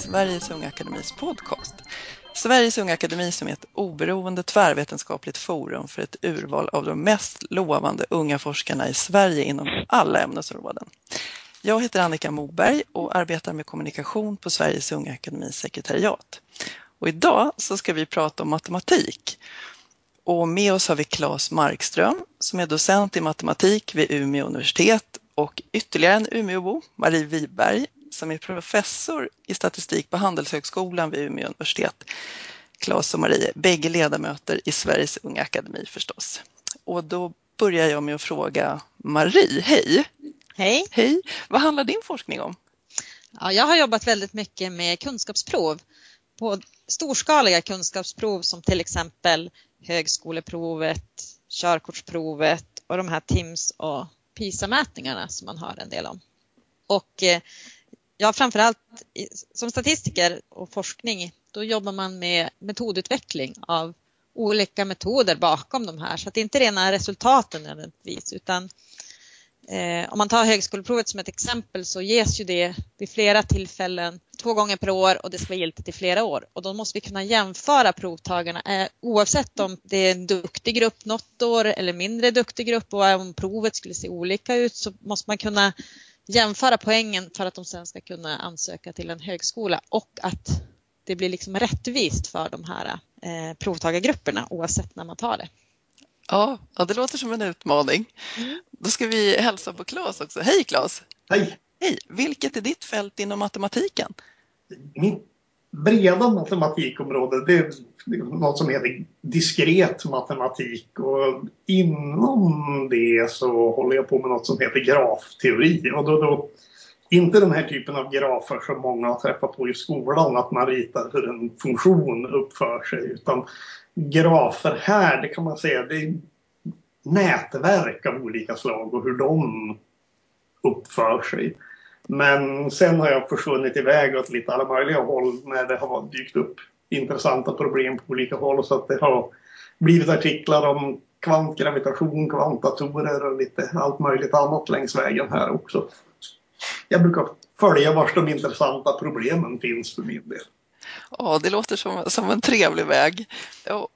Sveriges Unga Akademis podcast. Sveriges Unga Akademi som är ett oberoende tvärvetenskapligt forum för ett urval av de mest lovande unga forskarna i Sverige inom alla ämnesområden. Jag heter Annika Moberg och arbetar med kommunikation på Sveriges Unga Akademis sekretariat. Och idag så ska vi prata om matematik. Och med oss har vi Claes Markström som är docent i matematik vid Umeå universitet och ytterligare en Umeåbo, Marie Wiberg, som är professor i statistik på Handelshögskolan vid Umeå universitet. Claes och Marie, bägge ledamöter i Sveriges Unga Akademi förstås. Och då börjar jag med att fråga Marie, hej! Hej! Hej! Vad handlar din forskning om? Ja, jag har jobbat väldigt mycket med kunskapsprov. På storskaliga kunskapsprov som till exempel högskoleprovet, körkortsprovet och de här TIMS och PISA-mätningarna som man hör en del om. Och eh, ja, framförallt som statistiker och forskning, då jobbar man med metodutveckling av olika metoder bakom de här. Så att det inte är rena resultaten nödvändigtvis utan eh, om man tar högskoleprovet som ett exempel så ges ju det vid flera tillfällen två gånger per år och det ska vara giltigt i flera år. Och då måste vi kunna jämföra provtagarna eh, oavsett om det är en duktig grupp något år eller mindre duktig grupp och om provet skulle se olika ut så måste man kunna jämföra poängen för att de sen ska kunna ansöka till en högskola och att det blir liksom rättvist för de här eh, provtagargrupperna oavsett när man tar det. Ja, ja, det låter som en utmaning. Mm. Då ska vi hälsa på Claes också. Hej Claes! Hej! Hej! Vilket är ditt fält inom matematiken? Mitt breda matematikområden, det är något som heter diskret matematik. Och inom det så håller jag på med något som heter grafteori och då, då inte den här typen av grafer som många har träffat på i skolan, att man ritar hur en funktion uppför sig, utan grafer här, det kan man säga, det är nätverk av olika slag och hur de uppför sig. Men sen har jag försvunnit iväg åt lite alla möjliga håll när det har dykt upp intressanta problem på olika håll så att det har blivit artiklar om kvantgravitation, kvantdatorer och lite allt möjligt annat längs vägen här också. Jag brukar följa var de intressanta problemen finns för min del. Ja, det låter som, som en trevlig väg.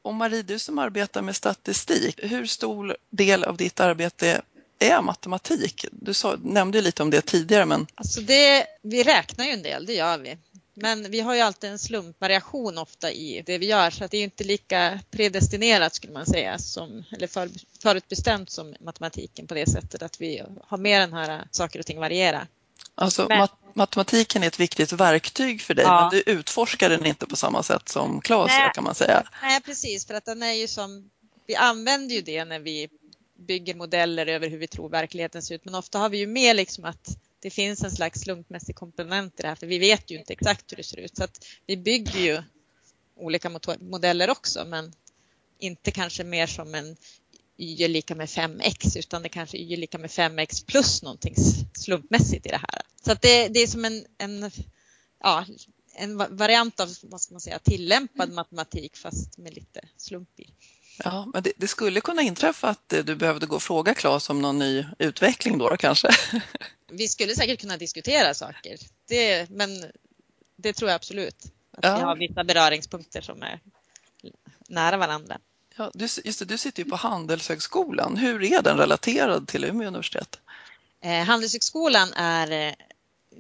Och Marie, du som arbetar med statistik, hur stor del av ditt arbete är matematik? Du sa, nämnde lite om det tidigare. Men... Alltså det, vi räknar ju en del, det gör vi. Men vi har ju alltid en slumpvariation ofta i det vi gör så att det är inte lika predestinerat skulle man säga som, eller för, förutbestämt som matematiken på det sättet att vi har mer den här saker och ting variera. Alltså men... mat matematiken är ett viktigt verktyg för dig ja. men du utforskar den inte på samma sätt som Claes kan man säga. Nej precis för att den är ju som, vi använder ju det när vi bygger modeller över hur vi tror verkligheten ser ut men ofta har vi ju med liksom att det finns en slags slumpmässig komponent i det här för vi vet ju inte exakt hur det ser ut så att vi bygger ju olika modeller också men inte kanske mer som en y är lika med 5x utan det kanske y är lika med 5x plus någonting slumpmässigt i det här. Så att det, det är som en, en, ja, en variant av vad ska man säga, tillämpad matematik fast med lite slump i. Ja, men det, det, skulle kunna inträffa att du behövde gå och fråga Claes om någon ny utveckling då, då kanske? Vi skulle säkert kunna diskutera saker, det, men det tror jag absolut. Att ja. vi har vissa beröringspunkter som är nära varandra. Ja, du, just det, du sitter ju på Handelshögskolan. Hur är den relaterad till Umeå universitet? Eh, Handelshögskolan är eh,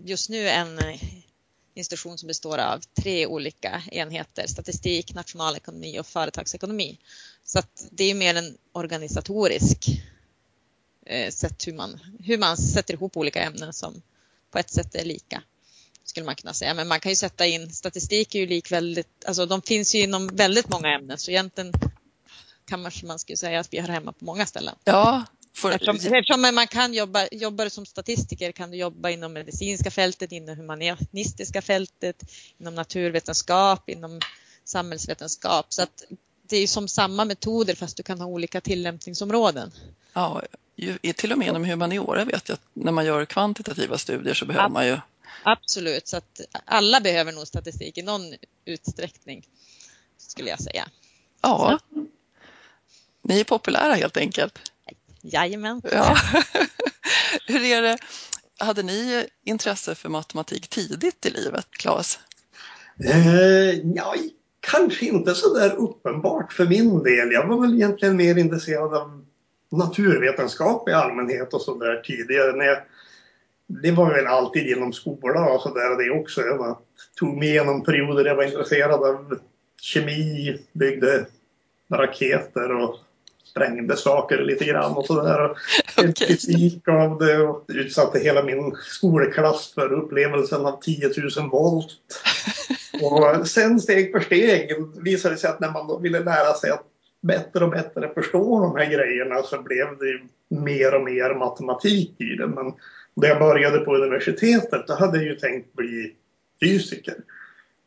just nu en institution som består av tre olika enheter, statistik, nationalekonomi och företagsekonomi. Så att det är mer en organisatorisk eh, sätt hur man, hur man sätter ihop olika ämnen som på ett sätt är lika skulle man kunna säga. Men man kan ju sätta in statistik är ju lik väldigt, alltså de finns ju inom väldigt många ämnen så egentligen kanske man skulle säga att vi hör hemma på många ställen. Ja, för... eftersom, eftersom, man kan jobba, jobbar som statistiker kan du jobba inom medicinska fältet, inom humanistiska fältet, inom naturvetenskap, inom samhällsvetenskap. Så att det är som samma metoder fast du kan ha olika tillämpningsområden. Ja, till och med inom humaniora vet jag att när man gör kvantitativa studier så behöver man ju Absolut, så att alla behöver nog statistik i någon utsträckning skulle jag säga. Ja, så. ni är populära helt enkelt. Jajamän. Ja. Hur är det, hade ni intresse för matematik tidigt i livet, Claes? Eh, ja, kanske inte så där uppenbart för min del. Jag var väl egentligen mer intresserad av naturvetenskap i allmänhet och så där tidigare. När jag, det var väl alltid genom skola och så där det också. Jag tog mig igenom perioder där jag var intresserad av kemi, byggde raketer och sprängde saker lite grann och sådär. Okay. Kritik av det och utsatte hela min skolklass för upplevelsen av 10 000 volt. Och sen steg för steg visade det sig att när man då ville lära sig att bättre och bättre förstå de här grejerna så blev det mer och mer matematik i det. Men när jag började på universitetet då hade jag ju tänkt bli fysiker.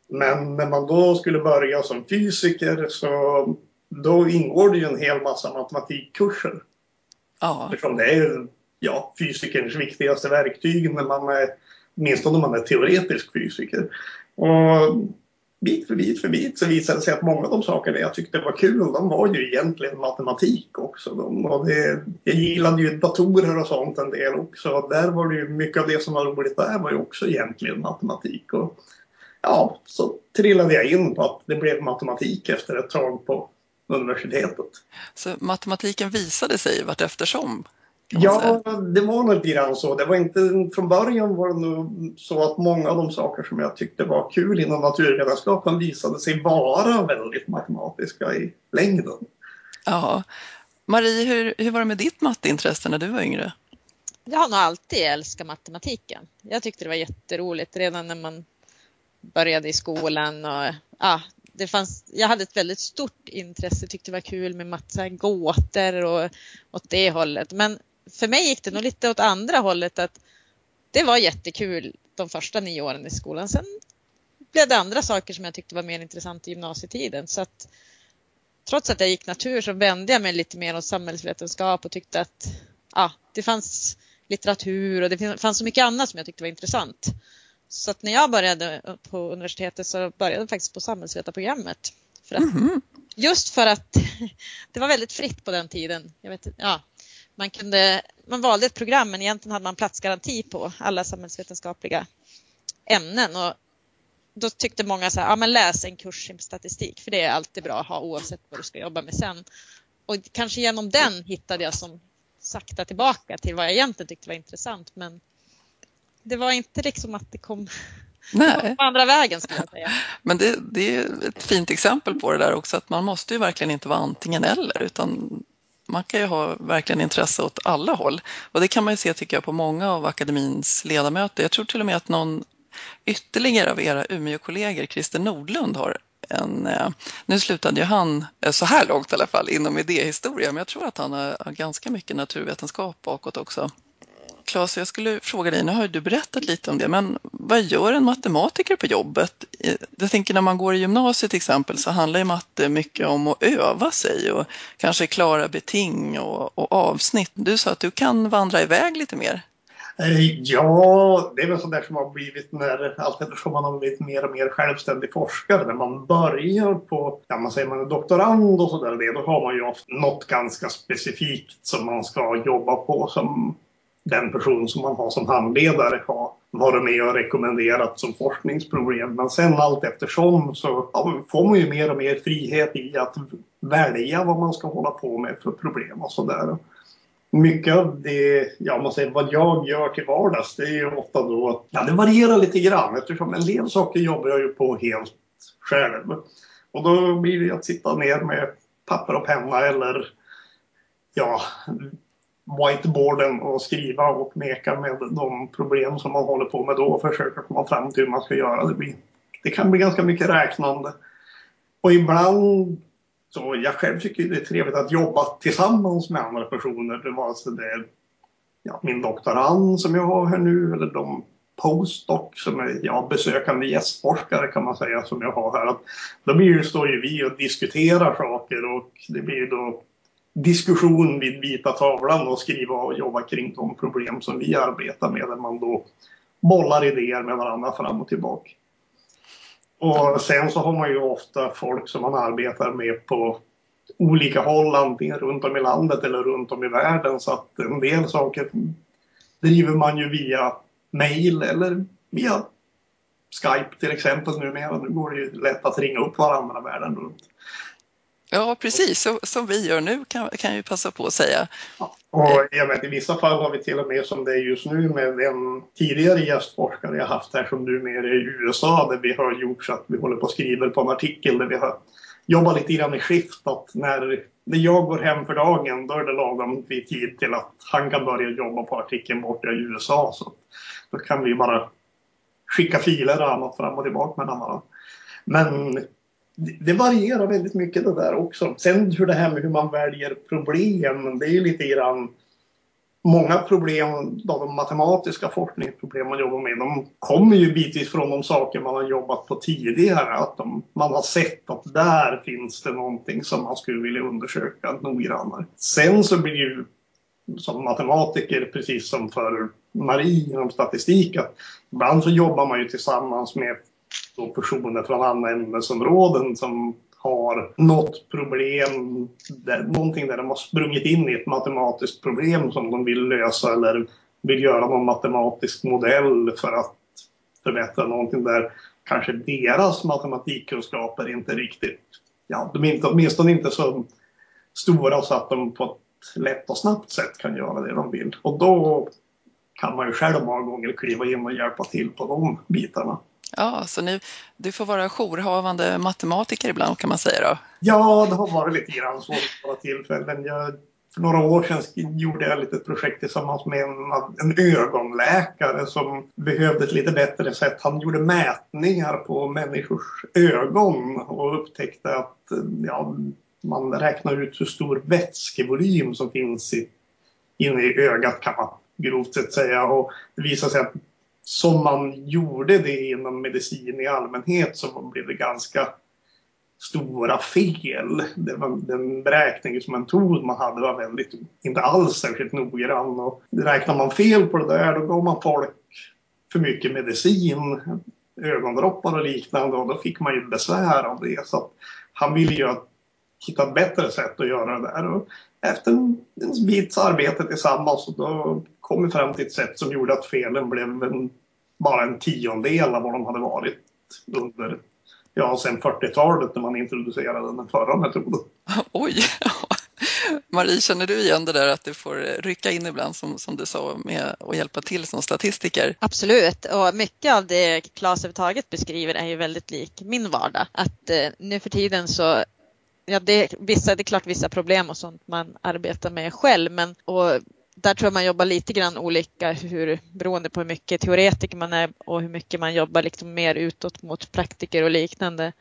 Men när man då skulle börja som fysiker så då ingår det ju en hel massa matematikkurser. Ja. Eftersom det är ja, fysikerns viktigaste verktyg när man är, åtminstone om man är teoretisk fysiker. Och bit för bit för bit så visade det sig att många av de sakerna jag tyckte var kul, de var ju egentligen matematik också. De, och det, jag gillade ju datorer och sånt en del också. Där var det ju mycket av det som var roligt där var ju också egentligen matematik. Och, ja, så trillade jag in på att det blev matematik efter ett tag på universitetet. Så matematiken visade sig vart eftersom? Ja, det var nog lite grann så. Det var inte, från början var det nog så att många av de saker som jag tyckte var kul inom naturvetenskapen visade sig vara väldigt matematiska i längden. Ja. Marie, hur, hur var det med ditt matteintresse när du var yngre? Jag har nog alltid älskat matematiken. Jag tyckte det var jätteroligt redan när man började i skolan och ja, det fanns, jag hade ett väldigt stort intresse, tyckte det var kul med massa gåtor och åt det hållet. Men för mig gick det nog lite åt andra hållet att det var jättekul de första nio åren i skolan. Sen blev det andra saker som jag tyckte var mer intressant i gymnasietiden. Så att, trots att jag gick natur så vände jag mig lite mer åt samhällsvetenskap och tyckte att ja, det fanns litteratur och det fanns så mycket annat som jag tyckte var intressant. Så att när jag började på universitetet så började jag faktiskt på samhällsvetarprogrammet. För att, mm. Just för att det var väldigt fritt på den tiden. Jag vet, ja, man, kunde, man valde ett program men egentligen hade man platsgaranti på alla samhällsvetenskapliga ämnen. Och då tyckte många så här, ja men läs en kurs i statistik för det är alltid bra att ha oavsett vad du ska jobba med sen. Och kanske genom den hittade jag som sakta tillbaka till vad jag egentligen tyckte var intressant men det var inte liksom att det kom Nej. på andra vägen skulle jag säga. Men det, det är ett fint exempel på det där också att man måste ju verkligen inte vara antingen eller utan man kan ju ha verkligen intresse åt alla håll. Och det kan man ju se tycker jag på många av akademins ledamöter. Jag tror till och med att någon ytterligare av era Umeå-kollegor, Christer Nordlund, har en, eh, nu slutade ju han, eh, så här långt i alla fall, inom idéhistoria, men jag tror att han har ganska mycket naturvetenskap bakåt också. Claes, jag skulle fråga dig, nu har du berättat lite om det, men vad gör en matematiker på jobbet? Jag tänker när man går i gymnasiet till exempel så handlar ju matte mycket om att öva sig och kanske klara beting och, och avsnitt. Du sa att du kan vandra iväg lite mer. Eh, ja, det är väl sådär som har blivit när allt eftersom man har blivit mer och mer självständig forskare. När man börjar på, ja man säger man är doktorand och sådär, då har man ju ofta något ganska specifikt som man ska jobba på som den person som man har som handledare har varit med och rekommenderat som forskningsproblem. Men sen allt eftersom så ja, får man ju mer och mer frihet i att välja vad man ska hålla på med för problem och sådär. Mycket av det, ja man säger vad jag gör till vardags, det är ju ofta då, ja det varierar lite grann eftersom en del saker jobbar jag ju på helt själv. Och då blir det att sitta ner med papper och penna eller ja, whiteboarden och skriva och meka med de problem som man håller på med då och försöka komma fram till hur man ska göra. Det, blir, det kan bli ganska mycket räknande. Och ibland Så jag själv tycker det är trevligt att jobba tillsammans med andra personer. Det var alltså det, ja, min doktorand som jag har här nu eller de postdoc som är ja, besökande gästforskare kan man säga som jag har här. Att då ju, står ju vi och diskuterar saker och det blir ju då diskussion vid vita tavlan och skriva och jobba kring de problem som vi arbetar med. Där man då bollar idéer med varandra fram och tillbaka. Och sen så har man ju ofta folk som man arbetar med på olika håll, antingen runt om i landet eller runt om i världen. Så att en del saker driver man ju via mail eller via Skype till exempel numera. Nu går det ju lätt att ringa upp varandra världen runt. Ja, precis. Så, som vi gör nu kan, kan jag passa på att säga. Ja, och jag vet, I vissa fall har vi till och med som det är just nu med en tidigare gästforskare jag haft här som nu är i USA där vi har gjort så att vi håller på och skriver på en artikel där vi har jobbat lite grann i skift att när, när jag går hem för dagen då är det lagom vid tid till att han kan börja jobba på artikeln borta i USA. Så då kan vi bara skicka filer och annat fram och tillbaka med varandra. Men det varierar väldigt mycket det där också. Sen hur det här med hur man väljer problem, det är ju lite grann Många problem, de matematiska forskningsproblem man jobbar med, de kommer ju bitvis från de saker man har jobbat på tidigare. Att de, man har sett att där finns det någonting som man skulle vilja undersöka noggrannare. Sen så blir det ju som matematiker, precis som för Marie inom statistik, att ibland så jobbar man ju tillsammans med personer från andra ämnesområden som har något problem, där, någonting där de har sprungit in i ett matematiskt problem som de vill lösa eller vill göra någon matematisk modell för att förbättra någonting där kanske deras matematikkunskaper inte riktigt, ja, de är inte, åtminstone inte så stora så att de på ett lätt och snabbt sätt kan göra det de vill. Och då kan man ju själv många gånger kliva in och hjälpa till på de bitarna. Ja, så nu, du får vara jourhavande matematiker ibland kan man säga då? Ja, det har varit lite grann så vid några tillfällen. Jag, för några år sedan gjorde jag ett litet projekt tillsammans med en, en ögonläkare som behövde ett lite bättre sätt. Han gjorde mätningar på människors ögon och upptäckte att ja, man räknar ut hur stor vätskevolym som finns i, inne i ögat kan man grovt sett säga. Och det visade sig att som man gjorde det inom medicin i allmänhet så blev det ganska stora fel. Det var, den beräkningsmetod man hade var väldigt, inte alls särskilt noggrann. Och räknar man fel på det där då gav man folk för mycket medicin, ögondroppar och liknande och då fick man ju besvär av det. Så han ville ju hitta ett bättre sätt att göra det där. Och efter en, en bits arbete tillsammans då kom vi fram till ett sätt som gjorde att felen blev en, bara en tiondel av vad de hade varit under ja, sen 40-talet när man introducerade den förra metoden. Oj! Marie, känner du igen det där att du får rycka in ibland som, som du sa med att hjälpa till som statistiker? Absolut, och mycket av det Claes överhuvudtaget beskriver är ju väldigt lik min vardag. Att eh, nu för tiden så Ja, det, vissa, det är klart vissa problem och sånt man arbetar med själv, men och där tror jag man jobbar lite grann olika hur, beroende på hur mycket teoretiker man är och hur mycket man jobbar liksom mer utåt mot praktiker och liknande.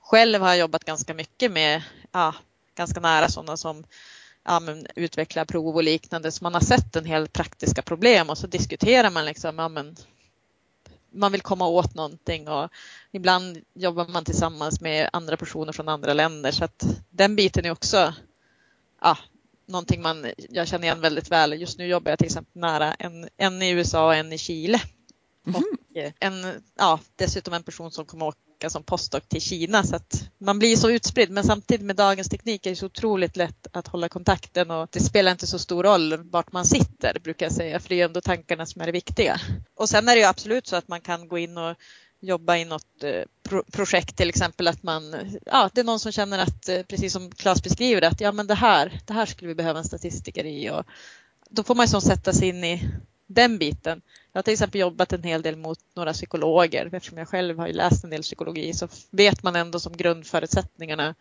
Själv har jag jobbat ganska mycket med, ja, ganska nära sådana som ja, men, utvecklar prov och liknande så man har sett en hel praktiska problem och så diskuterar man liksom, ja, men, man vill komma åt någonting och ibland jobbar man tillsammans med andra personer från andra länder så att den biten är också ja, någonting man, jag känner igen väldigt väl. Just nu jobbar jag till exempel nära en, en i USA och en i Chile. Mm. Och eh, en, ja, dessutom en person som kommer åka som postdoc till Kina så att man blir så utspridd men samtidigt med dagens teknik är det så otroligt lätt att hålla kontakten och det spelar inte så stor roll vart man sitter brukar jag säga för det är ändå tankarna som är det viktiga. Och sen är det ju absolut så att man kan gå in och jobba i något eh, pro projekt till exempel att man, ja det är någon som känner att eh, precis som Claes beskriver att ja men det här, det här skulle vi behöva en statistiker i och då får man ju sätta sig in i den biten. Jag har till exempel jobbat en hel del mot några psykologer eftersom jag själv har läst en del psykologi så vet man ändå som grundförutsättningarna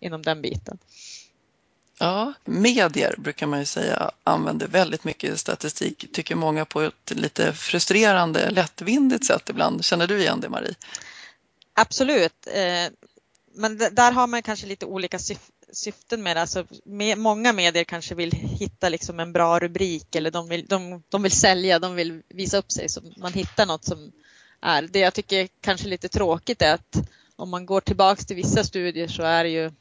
inom den biten. Ja, medier brukar man ju säga använder väldigt mycket statistik, tycker många på ett lite frustrerande, lättvindigt sätt ibland. Känner du igen det Marie? Absolut, eh, men där har man kanske lite olika syften med det. Alltså, många medier kanske vill hitta liksom en bra rubrik eller de vill, de, de vill sälja, de vill visa upp sig så man hittar något som är. Det jag tycker kanske lite tråkigt är att om man går tillbaks till vissa studier så är det ju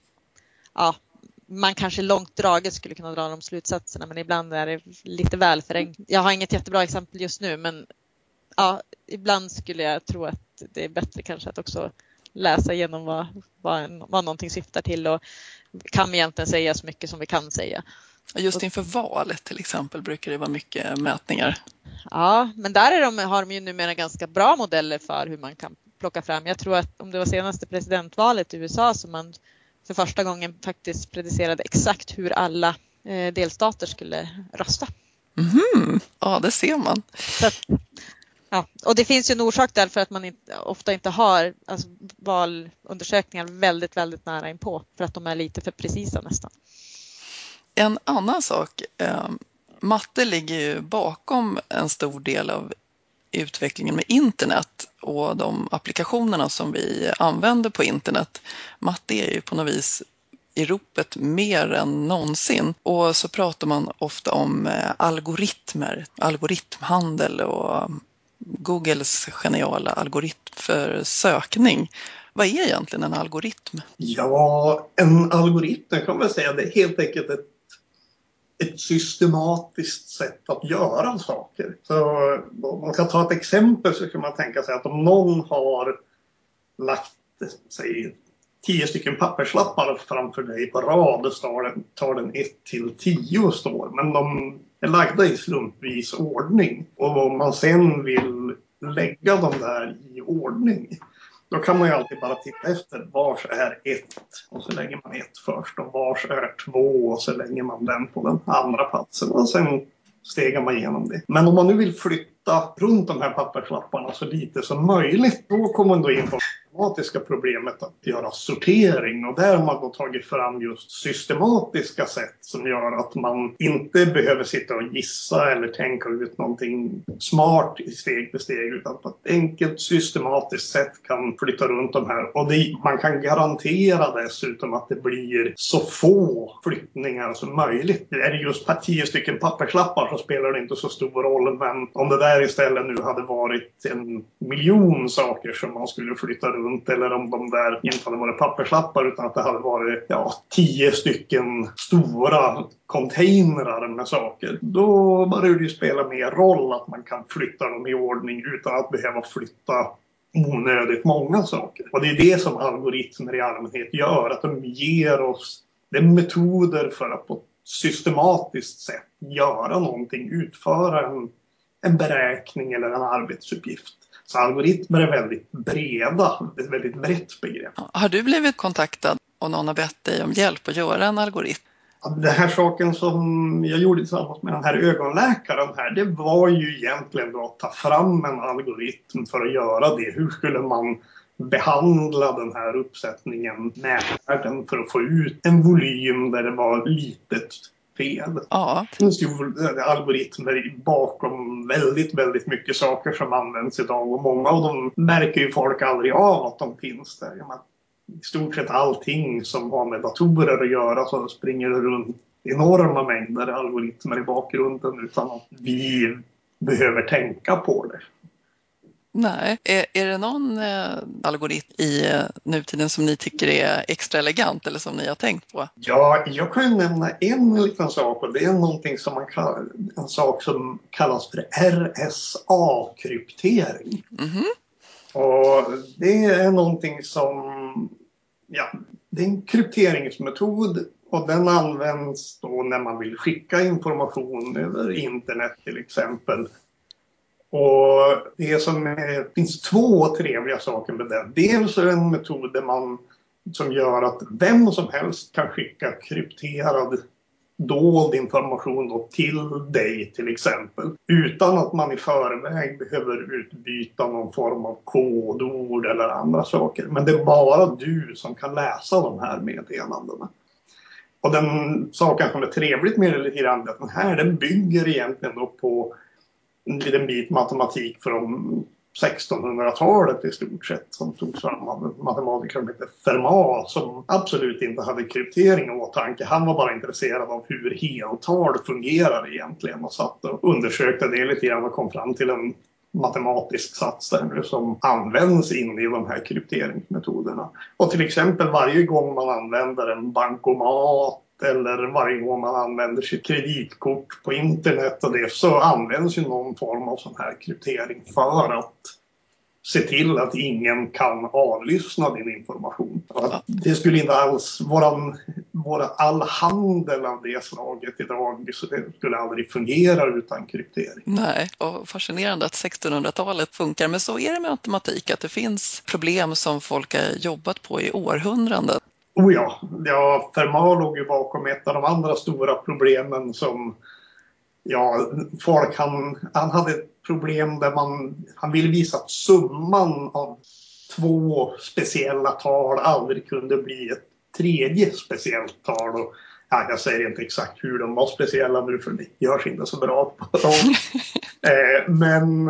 ja, man kanske långt draget skulle kunna dra de slutsatserna men ibland är det lite väl förenklat. Jag har inget jättebra exempel just nu men ja, ibland skulle jag tro att det är bättre kanske att också läsa igenom vad, vad, vad någonting syftar till och kan vi egentligen säga så mycket som vi kan säga. Just inför valet till exempel brukar det vara mycket mätningar. Ja, men där är de, har de ju numera ganska bra modeller för hur man kan plocka fram. Jag tror att om det var senaste presidentvalet i USA som man för första gången faktiskt predicerade exakt hur alla eh, delstater skulle rösta. Mm, ja, det ser man. Att, ja, och det finns ju en orsak därför att man inte, ofta inte har alltså, valundersökningar väldigt, väldigt nära inpå för att de är lite för precisa nästan. En annan sak, eh, matte ligger ju bakom en stor del av utvecklingen med internet och de applikationerna som vi använder på internet. Matte är ju på något vis i ropet mer än någonsin. Och så pratar man ofta om eh, algoritmer, algoritmhandel och Googles geniala algoritm för sökning. Vad är egentligen en algoritm? Ja, en algoritm kan man säga det är helt enkelt ett ett systematiskt sätt att göra saker. Så om man kan ta ett exempel så kan man tänka sig att om någon har lagt säg, tio stycken papperslappar framför dig på rad tar den, tar den ett till tio står. Men de är lagda i slumpvis ordning. Och om man sen vill lägga dem där i ordning då kan man ju alltid bara titta efter vars är ett och så lägger man ett först och vars är två och så lägger man den på den andra platsen och sen stegar man igenom det. Men om man nu vill flytta runt de här papperslapparna så lite som möjligt då kommer man då in på systematiska problemet att göra sortering och där har man då tagit fram just systematiska sätt som gör att man inte behöver sitta och gissa eller tänka ut någonting smart i steg för steg utan på ett enkelt systematiskt sätt kan flytta runt de här och det, man kan garantera dessutom att det blir så få flyttningar som möjligt. Är det just tio stycken papperslappar så spelar det inte så stor roll men om det där istället nu hade varit en miljon saker som man skulle flytta runt runt eller om de där inte hade varit papperslappar utan att det hade varit ja, tio stycken stora containrar med saker. Då börjar det ju spela mer roll att man kan flytta dem i ordning utan att behöva flytta onödigt många saker. Och det är det som algoritmer i allmänhet gör, att de ger oss det metoder för att på ett systematiskt sätt göra någonting, utföra en, en beräkning eller en arbetsuppgift. Så algoritmer är väldigt breda, ett väldigt brett begrepp. Har du blivit kontaktad och någon har bett dig om hjälp att göra en algoritm? Den här saken som jag gjorde tillsammans med den här ögonläkaren här, det var ju egentligen att ta fram en algoritm för att göra det. Hur skulle man behandla den här uppsättningen mätvärden för att få ut en volym där det var litet fel. Ja. Det finns ju algoritmer bakom väldigt, väldigt mycket saker som används idag och många av dem märker ju folk aldrig av att de finns där. I stort sett allting som har med datorer att göra så springer det runt enorma mängder algoritmer i bakgrunden utan att vi behöver tänka på det. Nej. Är, är det någon eh, algoritm i eh, nutiden som ni tycker är extra elegant eller som ni har tänkt på? Ja, jag kan nämna en liten sak och det är någonting som man kallar, en sak som kallas för RSA-kryptering. Mm -hmm. Och det är någonting som, ja, det är en krypteringsmetod och den används då när man vill skicka information över internet till exempel och det som är, finns två trevliga saker med den. Dels är det en metod där man, som gör att vem som helst kan skicka krypterad dold information till dig till exempel. Utan att man i förväg behöver utbyta någon form av kodord eller andra saker. Men det är bara du som kan läsa de här meddelandena. Och den saken som är trevligt med det lite grann, att den här den bygger egentligen då på en liten bit matematik från 1600-talet i stort sett som togs fram av en matematiker som hette Fermat som absolut inte hade kryptering i åtanke. Han var bara intresserad av hur heltal fungerar egentligen och satt och undersökte det lite grann och kom fram till en matematisk sats där nu som används in i de här krypteringsmetoderna. Och till exempel varje gång man använder en bankomat eller varje gång man använder sitt kreditkort på internet och det så används ju någon form av sån här kryptering för att se till att ingen kan avlyssna din information. Det skulle inte alls, våran, våra, all handel av det slaget idag skulle aldrig fungera utan kryptering. Nej, och fascinerande att 1600-talet funkar. Men så är det med matematik, att det finns problem som folk har jobbat på i århundraden. Oh ja, ja Fermat låg ju bakom ett av de andra stora problemen som ja, folk han, han hade ett problem där man, han ville visa att summan av två speciella tal aldrig kunde bli ett tredje speciellt tal. Och, ja, jag säger inte exakt hur de var speciella nu för det görs inte så bra på dem. eh, men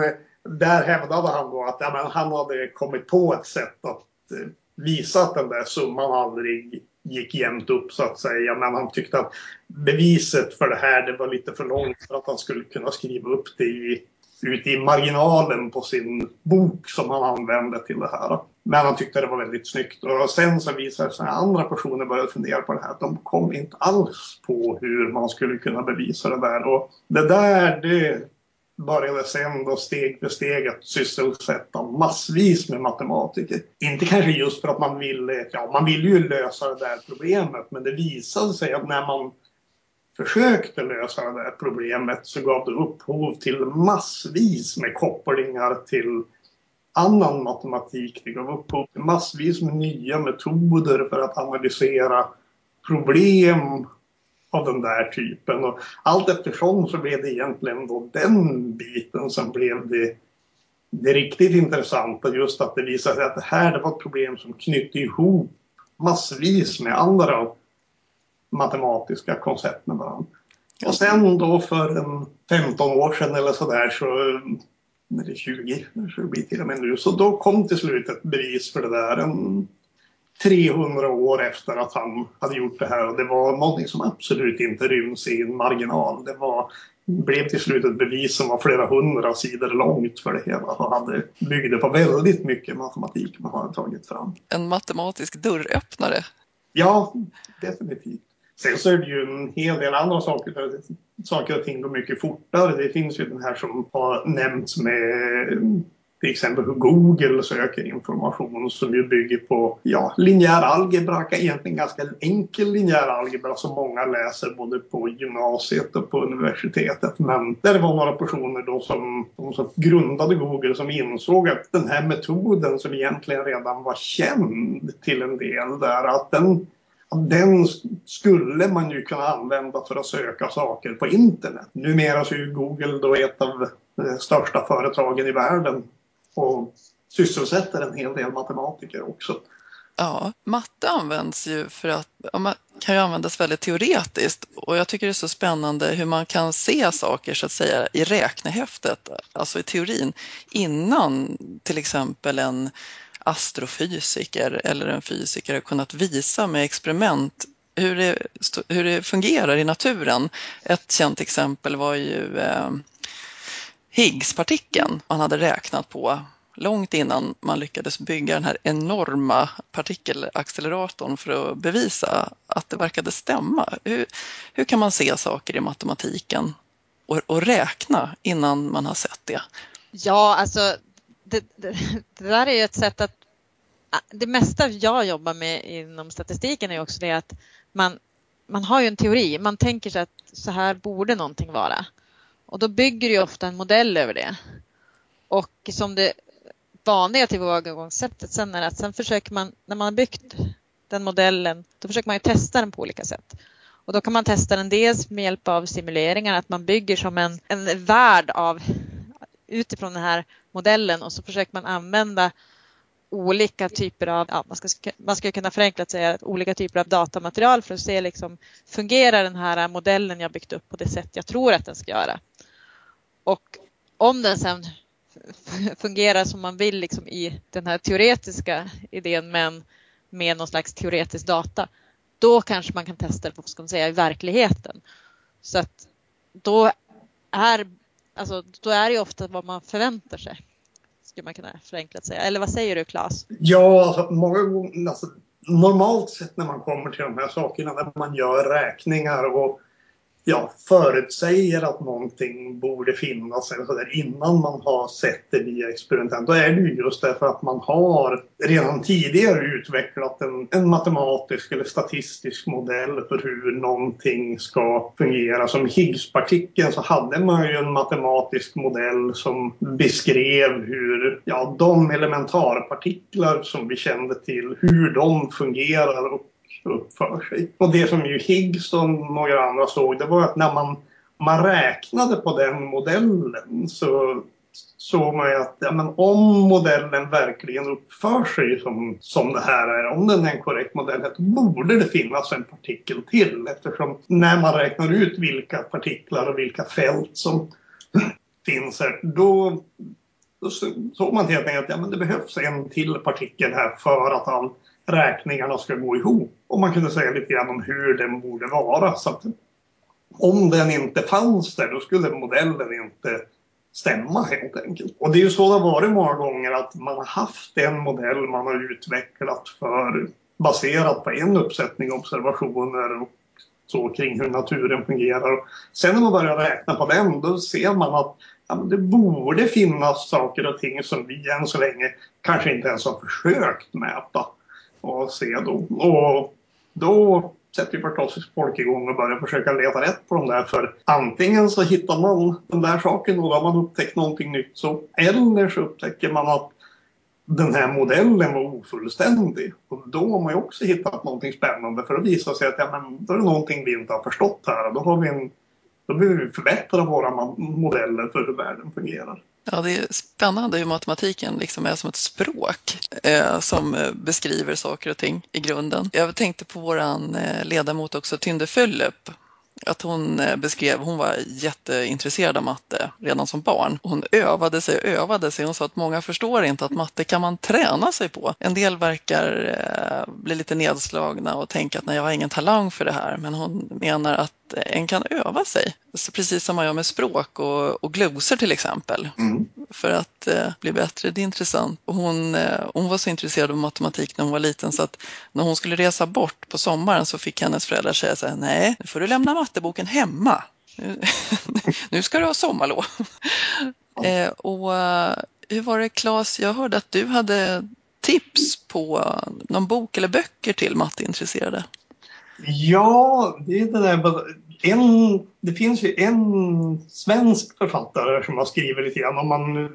där hävdade han då att ja, han hade kommit på ett sätt att eh, visa att den där summan aldrig gick jämnt upp så att säga. Men han tyckte att beviset för det här det var lite för långt för att han skulle kunna skriva upp det i, ute i marginalen på sin bok som han använde till det här. Men han tyckte det var väldigt snyggt. Och sen så visade det sig att andra personer började fundera på det här. De kom inte alls på hur man skulle kunna bevisa det där. Och det där, det började sen då steg för steg att sysselsätta massvis med matematiker. Inte kanske just för att man ville, ja man ville ju lösa det där problemet men det visade sig att när man försökte lösa det där problemet så gav det upphov till massvis med kopplingar till annan matematik. Det gav upphov till massvis med nya metoder för att analysera problem av den där typen. Och allt eftersom så blev det egentligen då den biten som blev det, det riktigt intressanta. Just att det visade sig att det här det var ett problem som knytte ihop massvis med andra matematiska koncept med varandra. Och sen då för en 15 år sedan eller sådär så, eller 20, så det blir till och med nu, så då kom till slut ett bevis för det där. En 300 år efter att han hade gjort det här och det var någonting som absolut inte ryms i en marginal. Det var, blev till slut ett bevis som var flera hundra sidor långt för det hela och hade, byggde på väldigt mycket matematik man hade tagit fram. En matematisk dörröppnare? Ja, definitivt. Sen så är det ju en hel del andra saker. Saker och ting går mycket fortare. Det finns ju den här som har nämnts med till exempel hur Google söker information som ju bygger på ja, linjär algebra, egentligen ganska enkel linjär algebra som många läser både på gymnasiet och på universitetet. Men där var några personer då som, de som grundade Google som insåg att den här metoden som egentligen redan var känd till en del där, att den den skulle man ju kunna använda för att söka saker på internet. Numera så är Google då ett av de största företagen i världen och sysselsätter en hel del matematiker också. Ja, matte används ju för att man kan ju användas väldigt teoretiskt och jag tycker det är så spännande hur man kan se saker så att säga i räknehäftet, alltså i teorin, innan till exempel en astrofysiker eller en fysiker har kunnat visa med experiment hur det, hur det fungerar i naturen. Ett känt exempel var ju eh, Higgspartikeln man hade räknat på långt innan man lyckades bygga den här enorma partikelacceleratorn för att bevisa att det verkade stämma. Hur, hur kan man se saker i matematiken och, och, räkna innan man har sett det? Ja, alltså det, det, det där är ju ett sätt att det mesta jag jobbar med inom statistiken är också det att man, man har ju en teori. Man tänker sig att så här borde någonting vara. Och då bygger ju ofta en modell över det. Och som det vanliga tillvägagångssättet sen är att sen försöker man, när man har byggt den modellen, då försöker man ju testa den på olika sätt. Och då kan man testa den dels med hjälp av simuleringar, att man bygger som en, en värld av utifrån den här modellen och så försöker man använda olika typer av, ja, man, ska, man ska kunna förenklat säga olika typer av datamaterial för att se liksom, fungerar den här modellen jag byggt upp på det sätt jag tror att den ska göra. Och om den sen fungerar som man vill liksom i den här teoretiska idén men med någon slags teoretisk data. Då kanske man kan testa det på, ska man säga, i verkligheten. Så att då är, alltså, då är det ofta vad man förväntar sig. Skulle man kunna förenklat säga. Eller vad säger du Claes? Ja, alltså, många gånger, alltså, normalt sett när man kommer till de här sakerna, när man gör räkningar och ja, förutsäger att någonting borde finnas eller så där, innan man har sett det via experimenten, Då är det ju just därför att man har redan tidigare utvecklat en, en matematisk eller statistisk modell för hur någonting ska fungera. Som Higgspartikeln så hade man ju en matematisk modell som beskrev hur ja, de elementarpartiklar som vi kände till, hur de fungerar och uppför sig. Och det som ju Higgs och några andra såg det var att när man, man räknade på den modellen så såg man ju att ja, men om modellen verkligen uppför sig som, som det här är, om den är en korrekt modell, då borde det finnas en partikel till eftersom när man räknar ut vilka partiklar och vilka fält som finns här, då, då såg man helt enkelt att ja, men det behövs en till partikel här för att all räkningarna ska gå ihop. Och man kunde säga lite grann om hur den borde vara. Så att om den inte fanns där, då skulle modellen inte stämma helt enkelt. Och det är ju så det har varit många gånger att man har haft en modell man har utvecklat för baserat på en uppsättning observationer och så kring hur naturen fungerar. Sen när man börjar räkna på den, då ser man att ja, det borde finnas saker och ting som vi än så länge kanske inte ens har försökt mäta och se då. Och då sätter ju förstås folk igång och börjar försöka leta rätt på de där. För antingen så hittar man den där saken och då har man upptäckt någonting nytt. Så, eller så upptäcker man att den här modellen var ofullständig. Och då har man ju också hittat någonting spännande för att visa sig att ja, men, då är det någonting vi inte har förstått här. Och då, har vi en, då behöver vi förbättra våra modeller för hur världen fungerar. Ja, det är spännande hur matematiken liksom är som ett språk eh, som eh, beskriver saker och ting i grunden. Jag tänkte på våran eh, ledamot också, Tynde Föllep, att hon eh, beskrev, hon var jätteintresserad av matte redan som barn. Hon övade sig och övade sig. Hon sa att många förstår inte att matte kan man träna sig på. En del verkar bli lite nedslagna och tänka att nej, jag har ingen talang för det här. Men hon menar att en kan öva sig, så precis som man gör med språk och, och glosor till exempel, mm. för att eh, bli bättre. Det är intressant. Och hon, eh, hon var så intresserad av matematik när hon var liten så att när hon skulle resa bort på sommaren så fick hennes föräldrar säga så här, nej, nu får du lämna matteboken hemma. Nu, nu ska du ha sommarlov. eh, och eh, hur var det Claes, jag hörde att du hade tips på någon bok eller böcker till matteintresserade. Ja, det är det där. En, det finns ju en svensk författare som har skrivit lite grann om man,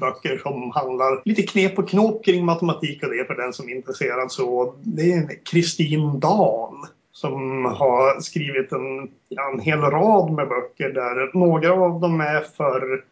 böcker som handlar lite knep och knåp kring matematik och det för den som är intresserad. Så det är Kristin Dahl som har skrivit en, en hel rad med böcker där några av dem är för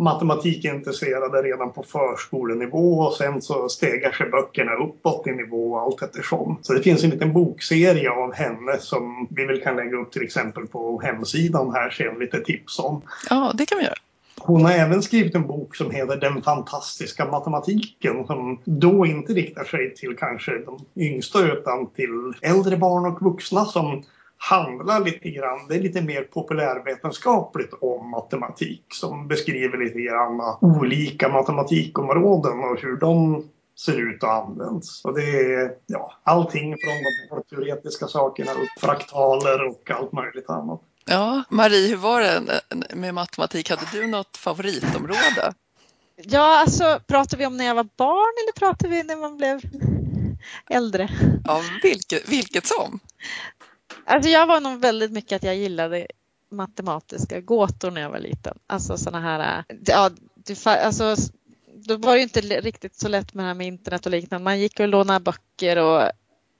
matematikintresserade redan på förskolenivå och sen så stegar sig böckerna uppåt i nivå allt eftersom. Så det finns en liten bokserie av henne som vi väl kan lägga upp till exempel på hemsidan här sen lite tips om. Ja, det kan vi göra. Hon har även skrivit en bok som heter Den fantastiska matematiken som då inte riktar sig till kanske de yngsta utan till äldre barn och vuxna som handlar lite grann, det är lite mer populärvetenskapligt om matematik som beskriver lite grann olika matematikområden och hur de ser ut och används. Och det är ja, allting från de teoretiska sakerna upp fraktaler och allt möjligt annat. Ja, Marie, hur var det med matematik? Hade du något favoritområde? Ja, alltså pratar vi om när jag var barn eller pratar vi när man blev äldre? Ja, vilket, vilket som. Alltså jag var nog väldigt mycket att jag gillade matematiska gåtor när jag var liten. Alltså sådana här, äh, ja, det, alltså, då var det inte riktigt så lätt med det här med internet och liknande. Man gick och lånade böcker och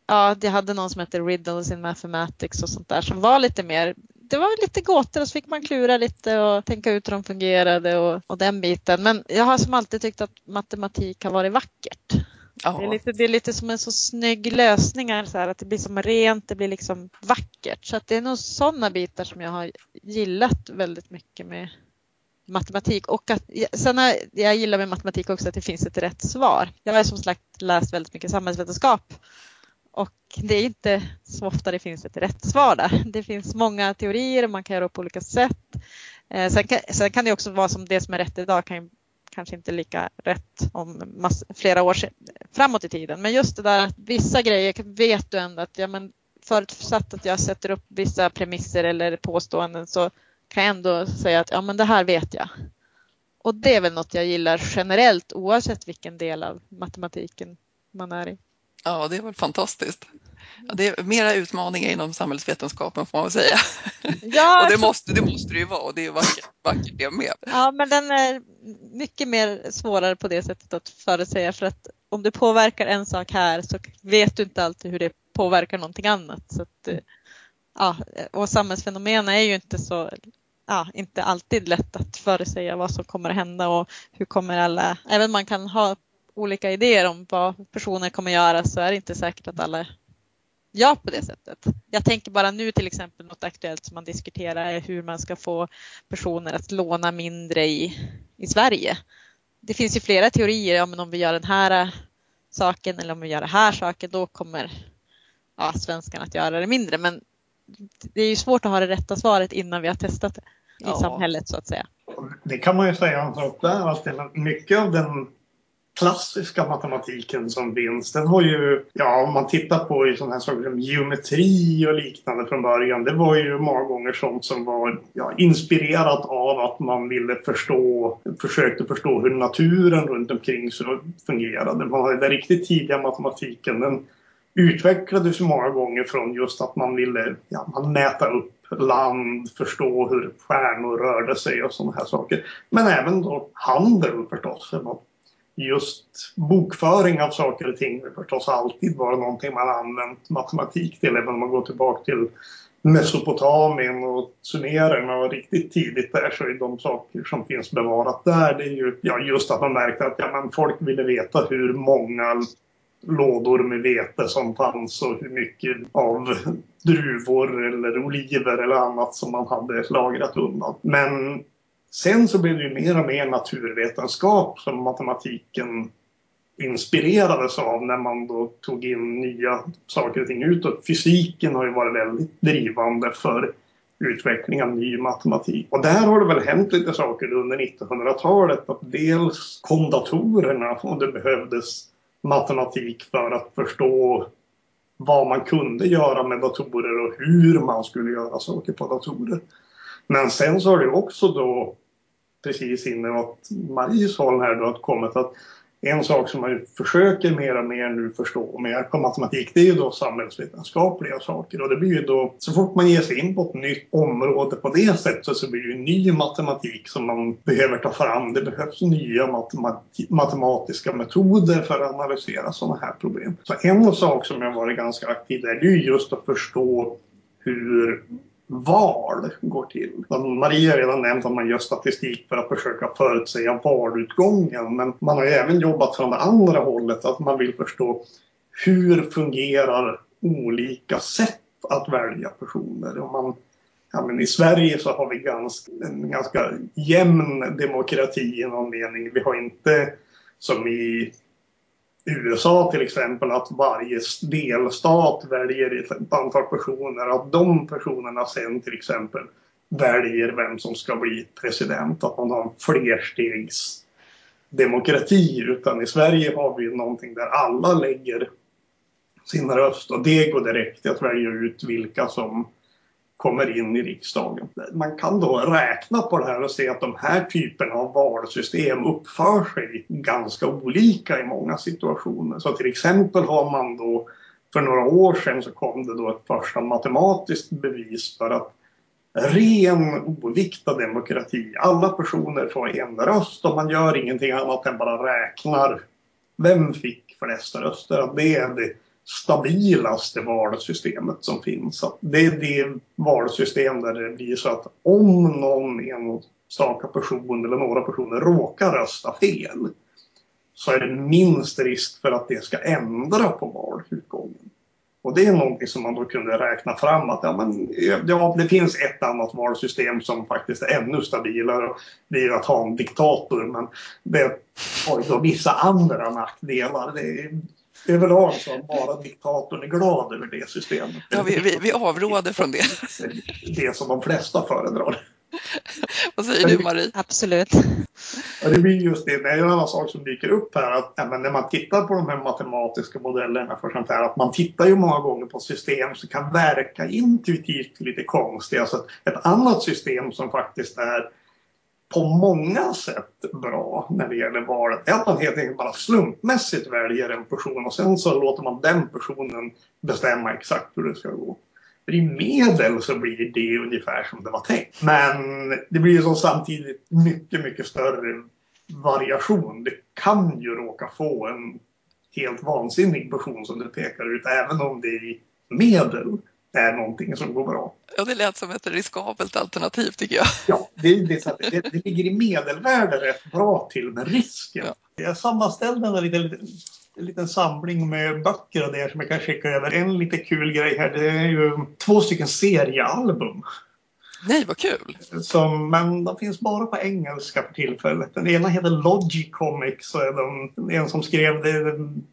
ja, det hade någon som hette Riddles in Mathematics och sånt där som var lite mer det var lite gåtor och så fick man klura lite och tänka ut hur de fungerade och, och den biten. Men jag har som alltid tyckt att matematik har varit vackert. Ja. Det, är lite, det är lite som en så snygg lösning, så här, att det blir som rent, det blir liksom vackert. Så att det är nog sådana bitar som jag har gillat väldigt mycket med matematik och att sen har, jag gillar med matematik också att det finns ett rätt svar. Jag har som sagt läst väldigt mycket samhällsvetenskap och det är inte så ofta det finns ett rätt svar där. Det finns många teorier och man kan göra på olika sätt. Eh, sen, kan, sen kan det också vara som det som är rätt idag kan kanske inte lika rätt om mass, flera år framåt i tiden. Men just det där att vissa grejer vet du ändå att ja, men förutsatt att jag sätter upp vissa premisser eller påståenden så kan jag ändå säga att ja, men det här vet jag. Och det är väl något jag gillar generellt oavsett vilken del av matematiken man är i. Ja, det är väl fantastiskt. Ja, det är mera utmaningar inom samhällsvetenskapen får man väl säga. Ja, och det måste, det måste det ju vara och det är vackert, vackert det med. Ja, men den är mycket mer svårare på det sättet att förutsäga för att om du påverkar en sak här så vet du inte alltid hur det påverkar någonting annat. Så att, ja, och samhällsfenomen är ju inte så ja, inte alltid lätt att förutsäga vad som kommer att hända och hur kommer alla, även om man kan ha olika idéer om vad personer kommer att göra så är det inte säkert att alla gör på det sättet. Jag tänker bara nu till exempel något aktuellt som man diskuterar är hur man ska få personer att låna mindre i, i Sverige. Det finns ju flera teorier, ja, men om vi gör den här saken eller om vi gör den här saken då kommer ja, svenskarna att göra det mindre. Men det är ju svårt att ha det rätta svaret innan vi har testat det i ja. samhället så att säga. Det kan man ju säga en sak där att mycket av den klassiska matematiken som finns, den har ju, ja om man tittar på sådana här saker som geometri och liknande från början, det var ju många gånger sånt som var ja, inspirerat av att man ville förstå, försökte förstå hur naturen runt omkring fungerade. Man den riktigt tidiga matematiken, den utvecklades många gånger från just att man ville ja, man mäta upp land, förstå hur stjärnor rörde sig och sådana här saker. Men även då handel förstås just bokföring av saker och ting har förstås alltid varit någonting man använt matematik till. Även om man går tillbaka till Mesopotamien och Sumererna och riktigt tidigt där så är de saker som finns bevarat där det är ju ja, just att man märkte att ja, men folk ville veta hur många lådor med vete som fanns och hur mycket av druvor eller oliver eller annat som man hade lagrat undan. Men Sen så blev det ju mer och mer naturvetenskap som matematiken inspirerades av när man då tog in nya saker och ting utåt. Fysiken har ju varit väldigt drivande för utveckling av ny matematik. Och där har det väl hänt lite saker under 1900-talet. Att dels kom datorerna och det behövdes matematik för att förstå vad man kunde göra med datorer och hur man skulle göra saker på datorer. Men sen så har det också då precis inne åt Maries håll här då att kommit att en sak som man försöker mer och mer nu förstå mer på matematik det är ju då samhällsvetenskapliga saker och det blir ju då så fort man ger sig in på ett nytt område på det sättet så blir det ju ny matematik som man behöver ta fram. Det behövs nya matematiska metoder för att analysera sådana här problem. Så en sak som jag varit ganska aktiv där det är ju just att förstå hur val går till. Maria har redan nämnt att man gör statistik för att försöka förutsäga valutgången. Men man har ju även jobbat från det andra hållet, att man vill förstå hur fungerar olika sätt att välja personer. Om man, ja, men I Sverige så har vi ganska, en ganska jämn demokrati i någon mening. Vi har inte som i USA till exempel att varje delstat väljer ett antal personer. Att de personerna sen till exempel väljer vem som ska bli president. Att man har en flerstegsdemokrati. Utan i Sverige har vi någonting där alla lägger sin röst och det går direkt till att välja ut vilka som kommer in i riksdagen. Man kan då räkna på det här och se att de här typerna av valsystem uppför sig ganska olika i många situationer. Så till exempel har man då för några år sedan så kom det då ett första matematiskt bevis för att ren oviktad demokrati, alla personer får en röst och man gör ingenting annat än bara räknar vem fick flest röster. Det är det stabilaste valsystemet som finns. det är det valsystem där det blir så att om någon enstaka person eller några personer råkar rösta fel så är det minst risk för att det ska ändra på valutgången. Och det är någonting som man då kunde räkna fram att ja, men, ja, det finns ett annat valsystem som faktiskt är ännu stabilare. Det är att ha en diktator men det har ju då vissa andra nackdelar. Det är, överlag så har bara diktatorn är glad över det systemet. Ja, vi, vi, vi avråder från det. Det som de flesta föredrar. Vad säger du Marie? Absolut. Ja, det blir just det. Det är en annan sak som dyker upp här. Att, ja, när man tittar på de här matematiska modellerna för sånt här. Att man tittar ju många gånger på system som kan verka intuitivt lite konstiga. Så ett annat system som faktiskt är på många sätt bra när det gäller valet är att man helt enkelt bara slumpmässigt väljer en person och sen så låter man den personen bestämma exakt hur det ska gå. För i medel så blir det ungefär som det var tänkt. Men det blir ju så samtidigt mycket, mycket större variation. Det kan ju råka få en helt vansinnig person som du pekar ut, även om det är i medel är någonting som går bra. Ja, det lät som ett riskabelt alternativ tycker jag. Ja, det, det, det, det ligger i medelvärde rätt bra till med risken. Ja. Jag sammanställde en liten, en liten samling med böcker och det som jag kan skicka över. En lite kul grej här, det är ju två stycken seriealbum Nej, vad kul! Som, men de finns bara på engelska för tillfället. Den ena heter Logicomics. Och är en som skrev det,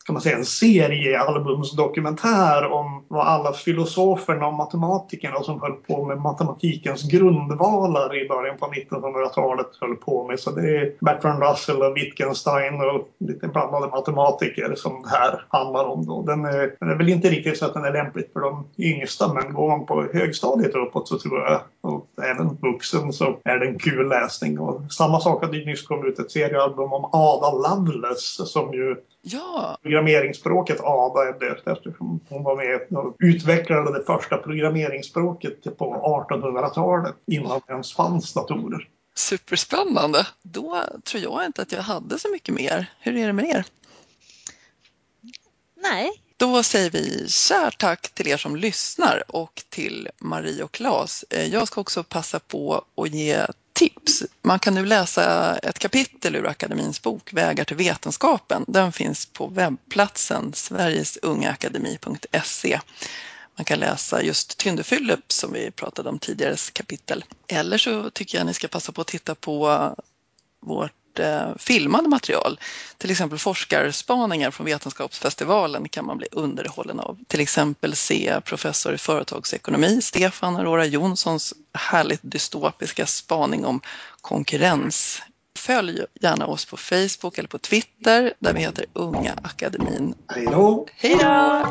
kan man säga, en seriealbumsdokumentär om vad alla filosoferna och matematikerna som höll på med matematikens grundvalar i början på 1900-talet höll på med. Så det är Bertrand Russell och Wittgenstein och lite blandade matematiker som det här handlar om. Då. Den, är, den är väl inte riktigt så att den är lämplig för de yngsta men går man på högstadiet uppåt så tror jag och även vuxen så är det en kul läsning. Och samma sak hade nyss kommit ut ett seriealbum om Ada Lovelace som ju ja. programmeringsspråket Ada är döpt eftersom hon var med och utvecklade det första programmeringsspråket på 1800-talet innan det ens fanns datorer. Superspännande! Då tror jag inte att jag hade så mycket mer. Hur är det med er? Nej, då säger vi kärt tack till er som lyssnar och till Marie och Claes. Eh, jag ska också passa på att ge tips. Man kan nu läsa ett kapitel ur akademins bok Vägar till vetenskapen. Den finns på webbplatsen sverigesungaakademi.se. Man kan läsa just Tyndefyllep som vi pratade om tidigare kapitel. Eller så tycker jag ni ska passa på att titta på vårt eh, filmade material. Till exempel forskarspaningar från Vetenskapsfestivalen kan man bli underhållen av. Till exempel se professor i företagsekonomi Stefan Aurora Jonssons härligt dystopiska spaning om konkurrens. Följ gärna oss på Facebook eller på Twitter där vi heter Unga Akademin. Hej då! Hej då!